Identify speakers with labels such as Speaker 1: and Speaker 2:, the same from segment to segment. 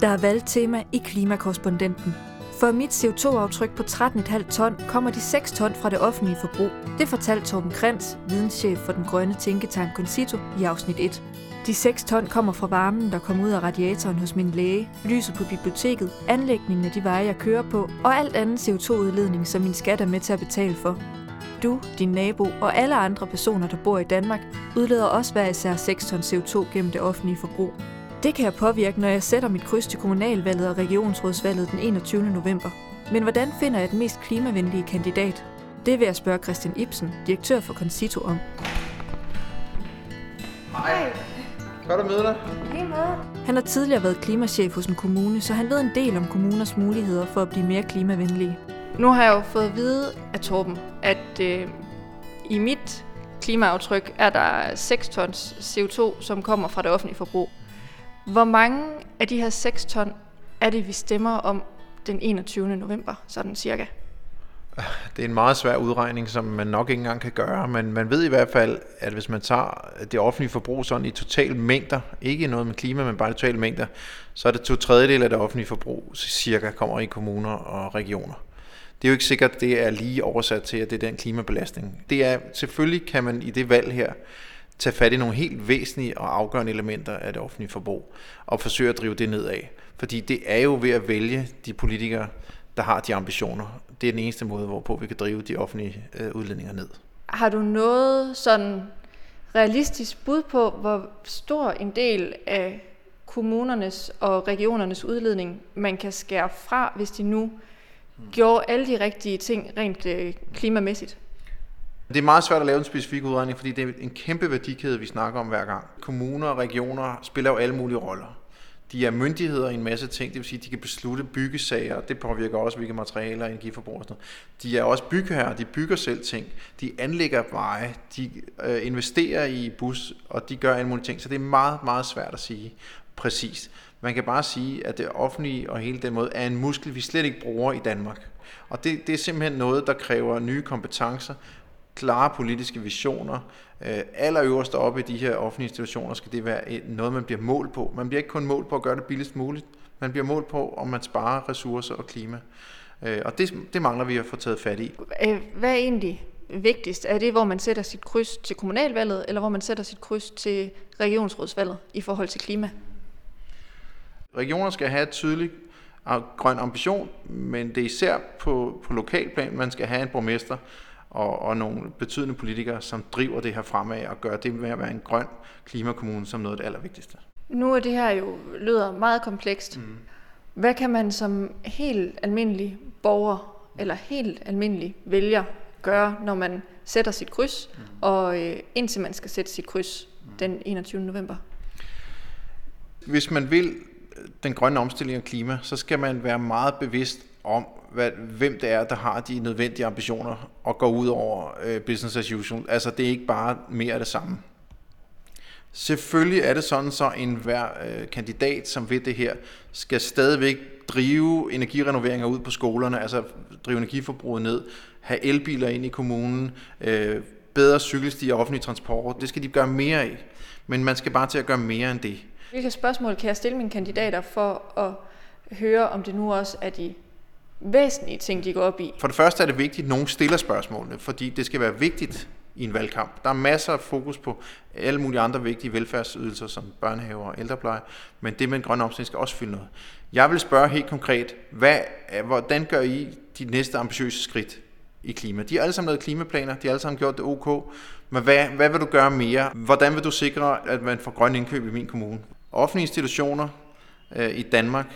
Speaker 1: Der er valgtema i Klimakorrespondenten. For mit CO2-aftryk på 13,5 ton kommer de 6 ton fra det offentlige forbrug. Det fortalte Torben Krantz, videnschef for den grønne tænketank Concito, i afsnit 1. De 6 ton kommer fra varmen, der kommer ud af radiatoren hos min læge, lyset på biblioteket, anlægningen af de veje, jeg kører på, og alt anden CO2-udledning, som min skat er med til at betale for. Du, din nabo og alle andre personer, der bor i Danmark, udleder også hver især 6 ton CO2 gennem det offentlige forbrug. Det kan jeg påvirke, når jeg sætter mit kryds til kommunalvalget og regionsrådsvalget den 21. november. Men hvordan finder jeg den mest klimavenlige kandidat? Det vil jeg spørge Christian Ibsen, direktør for Concito, om.
Speaker 2: Hej. Godt at møde dig.
Speaker 1: Han har tidligere været klimachef hos en kommune, så han ved en del om kommuners muligheder for at blive mere klimavenlige.
Speaker 3: Nu har jeg jo fået at vide af Torben, at øh, i mit klimaaftryk er der 6 tons CO2, som kommer fra det offentlige forbrug. Hvor mange af de her 6 ton er det, vi stemmer om den 21. november, sådan cirka?
Speaker 2: Det er en meget svær udregning, som man nok ikke engang kan gøre, men man ved i hvert fald, at hvis man tager det offentlige forbrug sådan i total mængder, ikke noget med klima, men bare i total mængder, så er det to tredjedel af det offentlige forbrug cirka kommer i kommuner og regioner. Det er jo ikke sikkert, at det er lige oversat til, at det er den klimabelastning. Det er, selvfølgelig kan man i det valg her tage fat i nogle helt væsentlige og afgørende elementer af det offentlige forbrug, og forsøge at drive det nedad. Fordi det er jo ved at vælge de politikere, der har de ambitioner. Det er den eneste måde, hvorpå vi kan drive de offentlige øh, udledninger ned.
Speaker 3: Har du noget sådan realistisk bud på, hvor stor en del af kommunernes og regionernes udledning, man kan skære fra, hvis de nu gjorde alle de rigtige ting rent øh, klimamæssigt?
Speaker 2: Det er meget svært at lave en specifik udregning, fordi det er en kæmpe værdikæde, vi snakker om hver gang. Kommuner og regioner spiller jo alle mulige roller. De er myndigheder i en masse ting, det vil sige, at de kan beslutte byggesager, det påvirker også, hvilke materialer og energiforbrug og sådan noget. De er også bygherrer, de bygger selv ting, de anlægger veje, de øh, investerer i bus, og de gør alle mulige ting, så det er meget, meget svært at sige præcist. Man kan bare sige, at det offentlige og hele den måde er en muskel, vi slet ikke bruger i Danmark. Og det, det er simpelthen noget, der kræver nye kompetencer, klare politiske visioner. Øh, allerøverst oppe i de her offentlige institutioner skal det være noget, man bliver målt på. Man bliver ikke kun målt på at gøre det billigst muligt. Man bliver målt på, om man sparer ressourcer og klima. Øh, og det, det mangler vi at få taget fat i.
Speaker 3: Øh, hvad er egentlig vigtigst? Er det, hvor man sætter sit kryds til kommunalvalget, eller hvor man sætter sit kryds til regionsrådsvalget i forhold til klima?
Speaker 2: Regioner skal have et tydeligt grøn ambition, men det er især på, på lokalplan, man skal have en borgmester, og, og nogle betydende politikere, som driver det her fremad og gør det med at være en grøn klimakommune som noget af det allervigtigste.
Speaker 3: Nu er det her jo lyder meget komplekst. Mm. Hvad kan man som helt almindelig borger eller helt almindelig vælger gøre, når man sætter sit kryds, mm. og øh, indtil man skal sætte sit kryds mm. den 21. november?
Speaker 2: Hvis man vil den grønne omstilling af klima, så skal man være meget bevidst om, hvad, hvem det er, der har de nødvendige ambitioner og går ud over øh, business as usual. Altså det er ikke bare mere af det samme. Selvfølgelig er det sådan, så en hver øh, kandidat, som ved det her, skal stadigvæk drive energirenoveringer ud på skolerne, altså drive energiforbruget ned, have elbiler ind i kommunen, øh, bedre cykelstier og offentlig transport. Det skal de gøre mere af. Men man skal bare til at gøre mere end det.
Speaker 3: Hvilke spørgsmål kan jeg stille mine kandidater for at høre, om det nu også er de væsentlige ting, de går op i?
Speaker 2: For det første er det vigtigt, at nogen stiller spørgsmålene, fordi det skal være vigtigt i en valgkamp. Der er masser af fokus på alle mulige andre vigtige velfærdsydelser, som børnehaver og ældrepleje, men det med en grøn omstilling skal også fylde noget. Jeg vil spørge helt konkret, hvad, hvordan gør I de næste ambitiøse skridt i klima? De har alle sammen lavet klimaplaner, de har alle sammen gjort det ok, men hvad, hvad vil du gøre mere? Hvordan vil du sikre, at man får grøn indkøb i min kommune? Offentlige institutioner øh, i Danmark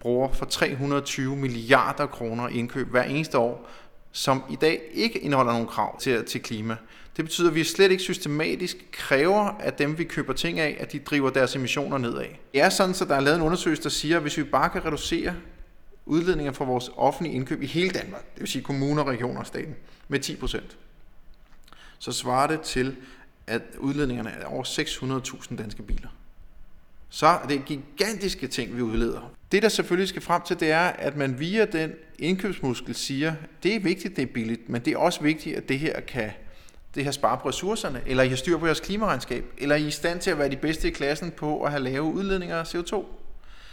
Speaker 2: bruger for 320 milliarder kroner i indkøb hver eneste år, som i dag ikke indeholder nogen krav til, til klima. Det betyder, at vi slet ikke systematisk kræver, at dem, vi køber ting af, at de driver deres emissioner nedad. Det er sådan, at der er lavet en undersøgelse, der siger, at hvis vi bare kan reducere udledninger fra vores offentlige indkøb i hele Danmark, det vil sige kommuner, regioner og staten, med 10 procent, så svarer det til, at udledningerne er over 600.000 danske biler så er gigantiske ting, vi udleder. Det, der selvfølgelig skal frem til, det er, at man via den indkøbsmuskel siger, det er vigtigt, det er billigt, men det er også vigtigt, at det her kan det her spare på ressourcerne, eller I har styr på jeres klimaregnskab, eller I er i stand til at være de bedste i klassen på at have lave udledninger af CO2.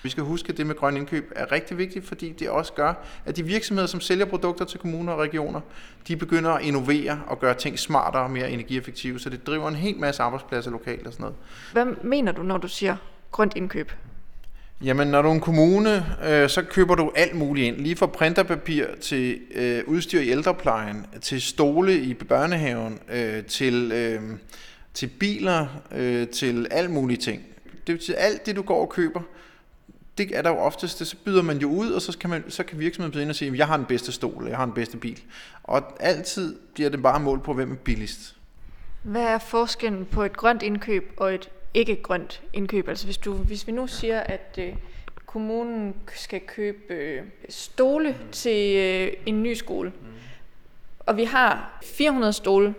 Speaker 2: Vi skal huske, at det med grøn indkøb er rigtig vigtigt, fordi det også gør, at de virksomheder, som sælger produkter til kommuner og regioner, de begynder at innovere og gøre ting smartere og mere energieffektive, så det driver en hel masse arbejdspladser lokalt og sådan noget.
Speaker 3: Hvad mener du, når du siger grønt indkøb?
Speaker 2: Jamen, når du er en kommune, øh, så køber du alt muligt ind. Lige fra printerpapir til øh, udstyr i ældreplejen, til stole i børnehaven, øh, til, øh, til biler, øh, til alt mulige ting. Det betyder, alt det, du går og køber, det er der jo oftest, det, så byder man jo ud, og så kan, man, så kan virksomheden byde ind og sige, jeg har den bedste stol, jeg har den bedste bil. Og altid bliver det bare mål på, hvem er billigst.
Speaker 3: Hvad er forskellen på et grønt indkøb og et ikke grønt indkøb? Altså hvis, du, hvis vi nu siger, at øh, kommunen skal købe øh, stole mm. til øh, en ny skole, mm. og vi har 400 stole,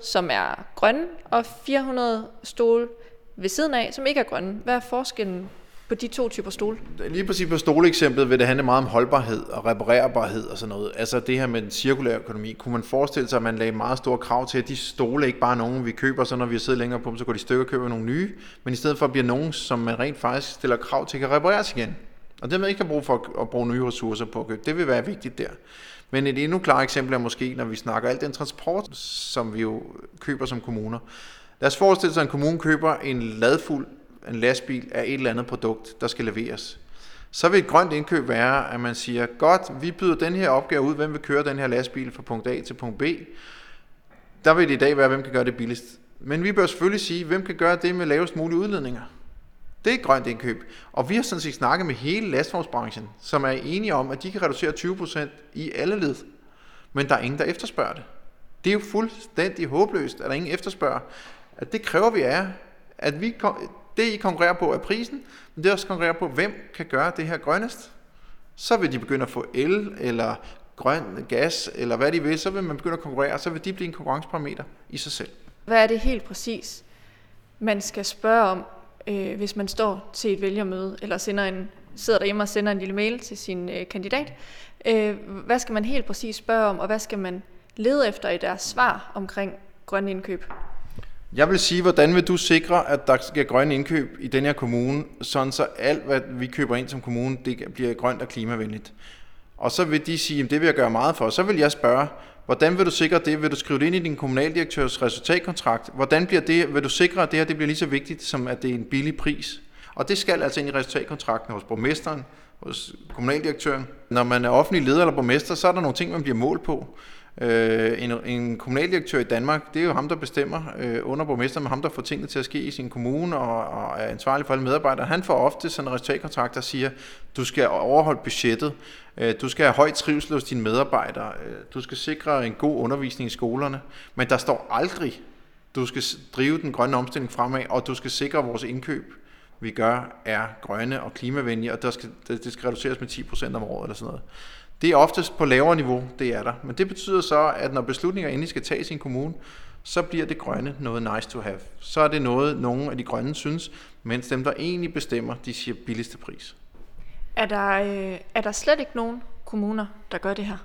Speaker 3: som er grønne, og 400 stole ved siden af, som ikke er grønne. Hvad er forskellen på de to typer stole?
Speaker 2: Lige præcis på stoleeksemplet vil det handle meget om holdbarhed og reparerbarhed og sådan noget. Altså det her med den cirkulære økonomi. Kunne man forestille sig, at man lagde meget store krav til, at de stole ikke bare er nogen, vi køber, så når vi har siddet længere på dem, så går de stykker og køber nogle nye, men i stedet for bliver nogen, som man rent faktisk stiller krav til, kan repareres igen. Og det vil ikke har brug for at bruge nye ressourcer på at købe. Det vil være vigtigt der. Men et endnu klart eksempel er måske, når vi snakker alt den transport, som vi jo køber som kommuner. Lad os forestille sig, at en kommune køber en ladfuld en lastbil af et eller andet produkt, der skal leveres. Så vil et grønt indkøb være, at man siger, godt, vi byder den her opgave ud, hvem vil køre den her lastbil fra punkt A til punkt B. Der vil det i dag være, hvem kan gøre det billigst. Men vi bør selvfølgelig sige, hvem kan gøre det med lavest mulige udledninger. Det er et grønt indkøb. Og vi har sådan set snakket med hele lastvognsbranchen, som er enige om, at de kan reducere 20% i alle led. Men der er ingen, der efterspørger det. Det er jo fuldstændig håbløst, at der ingen efterspørger. At det kræver vi er, at vi det I konkurrerer på er prisen, men det også konkurrerer på, hvem kan gøre det her grønnest. Så vil de begynde at få el, eller grøn gas, eller hvad de vil, så vil man begynde at konkurrere, og så vil de blive en konkurrenceparameter i sig selv.
Speaker 3: Hvad er det helt præcis, man skal spørge om, øh, hvis man står til et vælgermøde, eller sender en, sidder derhjemme og sender en lille mail til sin øh, kandidat? Øh, hvad skal man helt præcis spørge om, og hvad skal man lede efter i deres svar omkring grønne indkøb?
Speaker 2: Jeg vil sige, hvordan vil du sikre, at der sker grønne indkøb i den her kommune, sådan så alt, hvad vi køber ind som kommune, det bliver grønt og klimavenligt. Og så vil de sige, at det vil jeg gøre meget for. Så vil jeg spørge, hvordan vil du sikre det? Vil du skrive det ind i din kommunaldirektørs resultatkontrakt? Hvordan bliver det? Vil du sikre, at det her det bliver lige så vigtigt, som at det er en billig pris? Og det skal altså ind i resultatkontrakten hos borgmesteren, hos kommunaldirektøren. Når man er offentlig leder eller borgmester, så er der nogle ting, man bliver målt på. Øh, en, en kommunaldirektør i Danmark, det er jo ham, der bestemmer øh, under borgmesteren, ham, der får tingene til at ske i sin kommune og, og er ansvarlig for alle medarbejdere. Han får ofte sådan en resultatkontrakt, der siger, du skal overholde budgettet, øh, du skal have høj trivsel hos dine medarbejdere, øh, du skal sikre en god undervisning i skolerne, men der står aldrig, du skal drive den grønne omstilling fremad, og du skal sikre, vores indkøb, vi gør, er grønne og klimavenlige, og der skal, det skal reduceres med 10% om året eller sådan noget. Det er oftest på lavere niveau, det er der. Men det betyder så, at når beslutninger endelig skal tages i en kommune, så bliver det grønne noget nice to have. Så er det noget, nogle af de grønne synes, mens dem, der egentlig bestemmer, de siger billigste pris.
Speaker 3: Er der, øh, er der slet ikke nogen kommuner, der gør det her?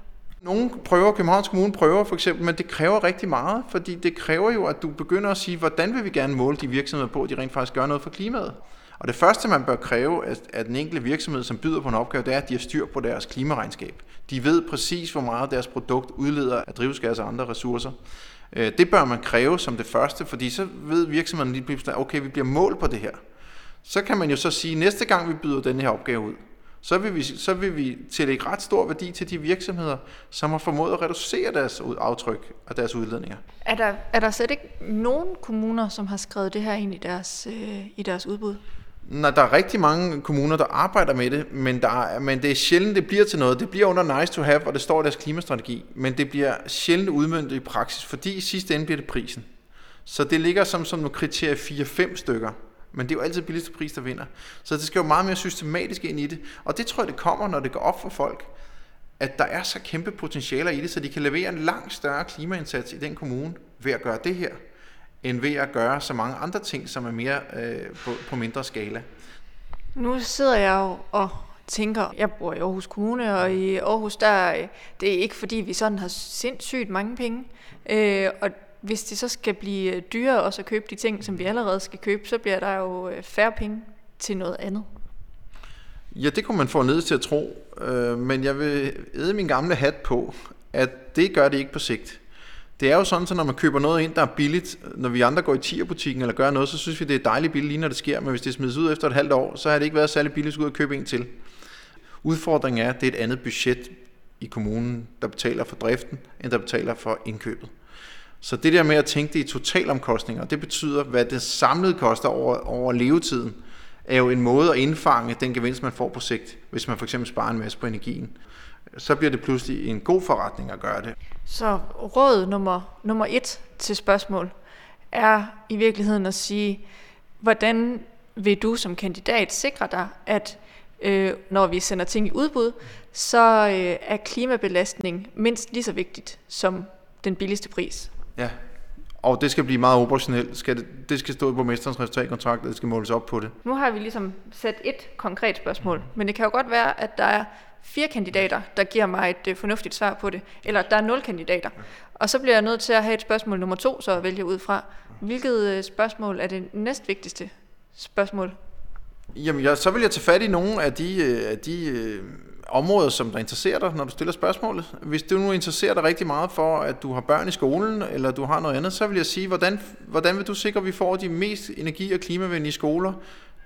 Speaker 2: Nogle prøver, Københavns Kommune prøver for eksempel, men det kræver rigtig meget, fordi det kræver jo, at du begynder at sige, hvordan vil vi gerne måle de virksomheder på, at de rent faktisk gør noget for klimaet. Og det første, man bør kræve af den enkelte virksomhed, som byder på en opgave, det er, at de har styr på deres klimaregnskab. De ved præcis, hvor meget deres produkt udleder af drivhusgasser og andre ressourcer. Øh, det bør man kræve som det første, fordi så ved virksomheden lige pludselig, okay, vi bliver mål på det her. Så kan man jo så sige, at næste gang vi byder den her opgave ud, så vil vi, så vil vi tillægge ret stor værdi til de virksomheder, som har formået at reducere deres aftryk og deres udledninger.
Speaker 3: Er der, er der slet ikke nogen kommuner, som har skrevet det her ind i deres, øh, i deres udbud?
Speaker 2: Nej, der er rigtig mange kommuner, der arbejder med det, men, der er, men det er sjældent, det bliver til noget. Det bliver under nice to have, og det står i deres klimastrategi, men det bliver sjældent udmyndtet i praksis, fordi i sidste ende bliver det prisen. Så det ligger som, som nogle kriterier 4-5 stykker, men det er jo altid billigste pris, der vinder. Så det skal jo meget mere systematisk ind i det, og det tror jeg, det kommer, når det går op for folk, at der er så kæmpe potentialer i det, så de kan levere en langt større klimaindsats i den kommune ved at gøre det her end ved at gøre så mange andre ting, som er mere øh, på, på mindre skala.
Speaker 3: Nu sidder jeg jo og tænker, jeg bor i Aarhus Kommune, og i Aarhus, der, det er ikke fordi, vi sådan har sindssygt mange penge. Øh, og hvis det så skal blive dyrere også at købe de ting, som vi allerede skal købe, så bliver der jo øh, færre penge til noget andet.
Speaker 2: Ja, det kunne man få ned til at tro, øh, men jeg vil æde min gamle hat på, at det gør det ikke på sigt. Det er jo sådan, at når man køber noget ind, der er billigt, når vi andre går i tierbutikken eller gør noget, så synes vi, det er dejligt billigt lige når det sker, men hvis det smides ud efter et halvt år, så har det ikke været særlig billigt at købe en til. Udfordringen er, at det er et andet budget i kommunen, der betaler for driften, end der betaler for indkøbet. Så det der med at tænke det i totalomkostninger, det betyder, hvad det samlede koster over, over levetiden, er jo en måde at indfange den gevinst, man får på sigt, hvis man for eksempel sparer en masse på energien. Så bliver det pludselig en god forretning at gøre det.
Speaker 3: Så råd nummer, nummer et til spørgsmål er i virkeligheden at sige, hvordan vil du som kandidat sikre dig, at øh, når vi sender ting i udbud, så øh, er klimabelastning mindst lige så vigtigt som den billigste pris.
Speaker 2: Ja, og det skal blive meget operationelt. Skal det, det skal stå i borgmesterens resultatkontrakt, og det skal måles op på det.
Speaker 3: Nu har vi ligesom sat et konkret spørgsmål, men det kan jo godt være, at der er fire kandidater, der giver mig et øh, fornuftigt svar på det, eller der er nul kandidater. Og så bliver jeg nødt til at have et spørgsmål nummer to, så at vælge ud fra. Hvilket øh, spørgsmål er det næstvigtigste spørgsmål?
Speaker 2: Jamen, jeg, så vil jeg tage fat i nogle af de, øh, af de øh, områder, som der interesserer dig, når du stiller spørgsmålet. Hvis du nu interesserer dig rigtig meget for, at du har børn i skolen, eller du har noget andet, så vil jeg sige, hvordan, hvordan vil du sikre, at vi får de mest energi- og klimavenlige skoler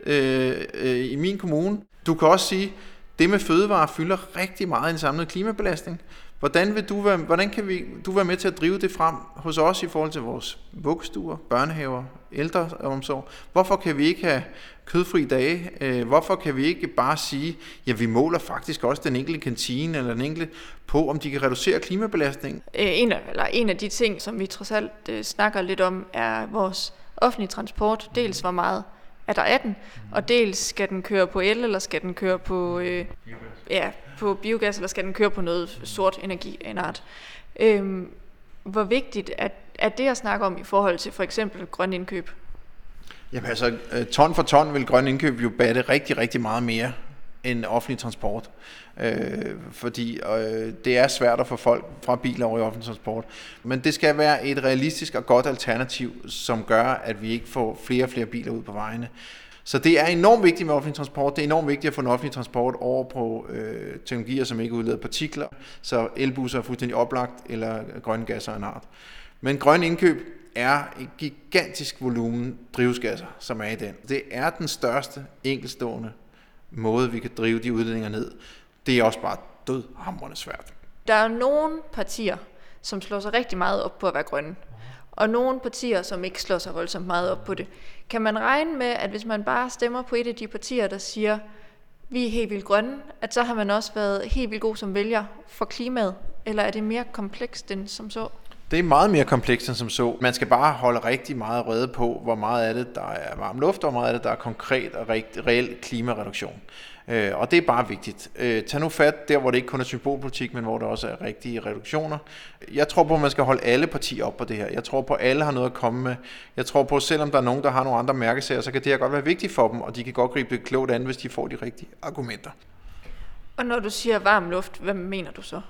Speaker 2: øh, øh, i min kommune? Du kan også sige, det med fødevare fylder rigtig meget i en samlet klimabelastning. Hvordan vil du være, hvordan kan vi, du være med til at drive det frem hos os i forhold til vores vuggestuer, børnehaver, ældreomsorg? Hvorfor kan vi ikke have kødfri dage? Øh, hvorfor kan vi ikke bare sige, ja, vi måler faktisk også den enkelte kantine eller den enkelte på, om de kan reducere klimabelastningen?
Speaker 3: Øh, en af, eller en af de ting, som vi trods alt øh, snakker lidt om, er vores offentlige transport. Dels hvor meget er der 18, og dels skal den køre på el, eller skal den køre på, øh, ja, på biogas, eller skal den køre på noget sort energi af en art. Øhm, hvor vigtigt er, er det at snakke om i forhold til for eksempel grøn indkøb?
Speaker 2: Jamen altså, øh, ton for ton vil grøn indkøb jo batte rigtig, rigtig meget mere end offentlig transport. Øh, fordi øh, det er svært at få folk fra biler over i offentlig transport. Men det skal være et realistisk og godt alternativ, som gør, at vi ikke får flere og flere biler ud på vejene. Så det er enormt vigtigt med offentlig transport. Det er enormt vigtigt at få den offentlig transport over på øh, teknologier, som ikke udleder partikler. Så elbusser er fuldstændig oplagt, eller grønne gasser er en art. Men grøn indkøb er en gigantisk volumen drivhusgasser, som er i den. Det er den største enkelstående måde, vi kan drive de udledninger ned. Det er også bare død hamrende svært.
Speaker 3: Der er nogle partier, som slår sig rigtig meget op på at være grønne, og nogle partier, som ikke slår sig voldsomt meget op på det. Kan man regne med, at hvis man bare stemmer på et af de partier, der siger, vi er helt vildt grønne, at så har man også været helt vildt god som vælger for klimaet? Eller er det mere komplekst end som så?
Speaker 2: Det er meget mere komplekst end som så. Man skal bare holde rigtig meget rede på, hvor meget af det, der er varm luft, og hvor meget af det, der er konkret og reel klimareduktion. Øh, og det er bare vigtigt. Øh, tag nu fat der, hvor det ikke kun er symbolpolitik, men hvor der også er rigtige reduktioner. Jeg tror på, at man skal holde alle partier op på det her. Jeg tror på, at alle har noget at komme med. Jeg tror på, at selvom der er nogen, der har nogle andre mærkesager, så kan det her godt være vigtigt for dem, og de kan godt gribe det klogt an, hvis de får de rigtige argumenter.
Speaker 3: Og når du siger varm luft, hvad mener du så?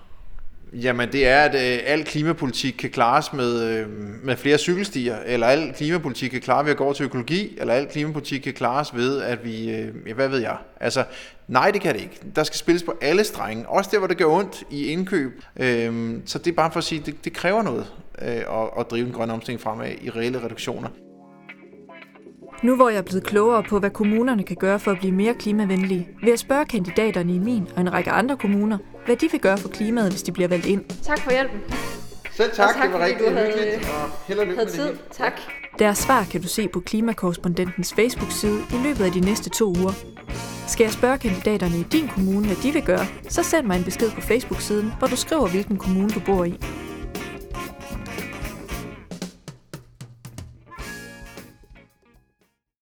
Speaker 2: Jamen det er, at øh, al klimapolitik kan klares med, øh, med flere cykelstier, eller al klimapolitik kan klares ved at gå over til økologi, eller al klimapolitik kan klares ved, at vi, øh, ja, hvad ved jeg, altså nej, det kan det ikke. Der skal spilles på alle strenge, også der, hvor det gør ondt i indkøb. Øh, så det er bare for at sige, at det, det kræver noget øh, at, at drive en grøn omstilling fremad i reelle reduktioner.
Speaker 1: Nu hvor jeg er blevet klogere på, hvad kommunerne kan gøre for at blive mere klimavenlige, vil jeg spørge kandidaterne i min og en række andre kommuner, hvad de vil gøre for klimaet, hvis de bliver valgt ind.
Speaker 3: Tak for hjælpen.
Speaker 2: Selv tak, tak det var rigtig hyggeligt, og held og lykke med
Speaker 3: tid. det Tak.
Speaker 1: Deres svar kan du se på Klimakorrespondentens Facebook-side i løbet af de næste to uger. Skal jeg spørge kandidaterne i din kommune, hvad de vil gøre, så send mig en besked på Facebook-siden, hvor du skriver, hvilken kommune du bor i.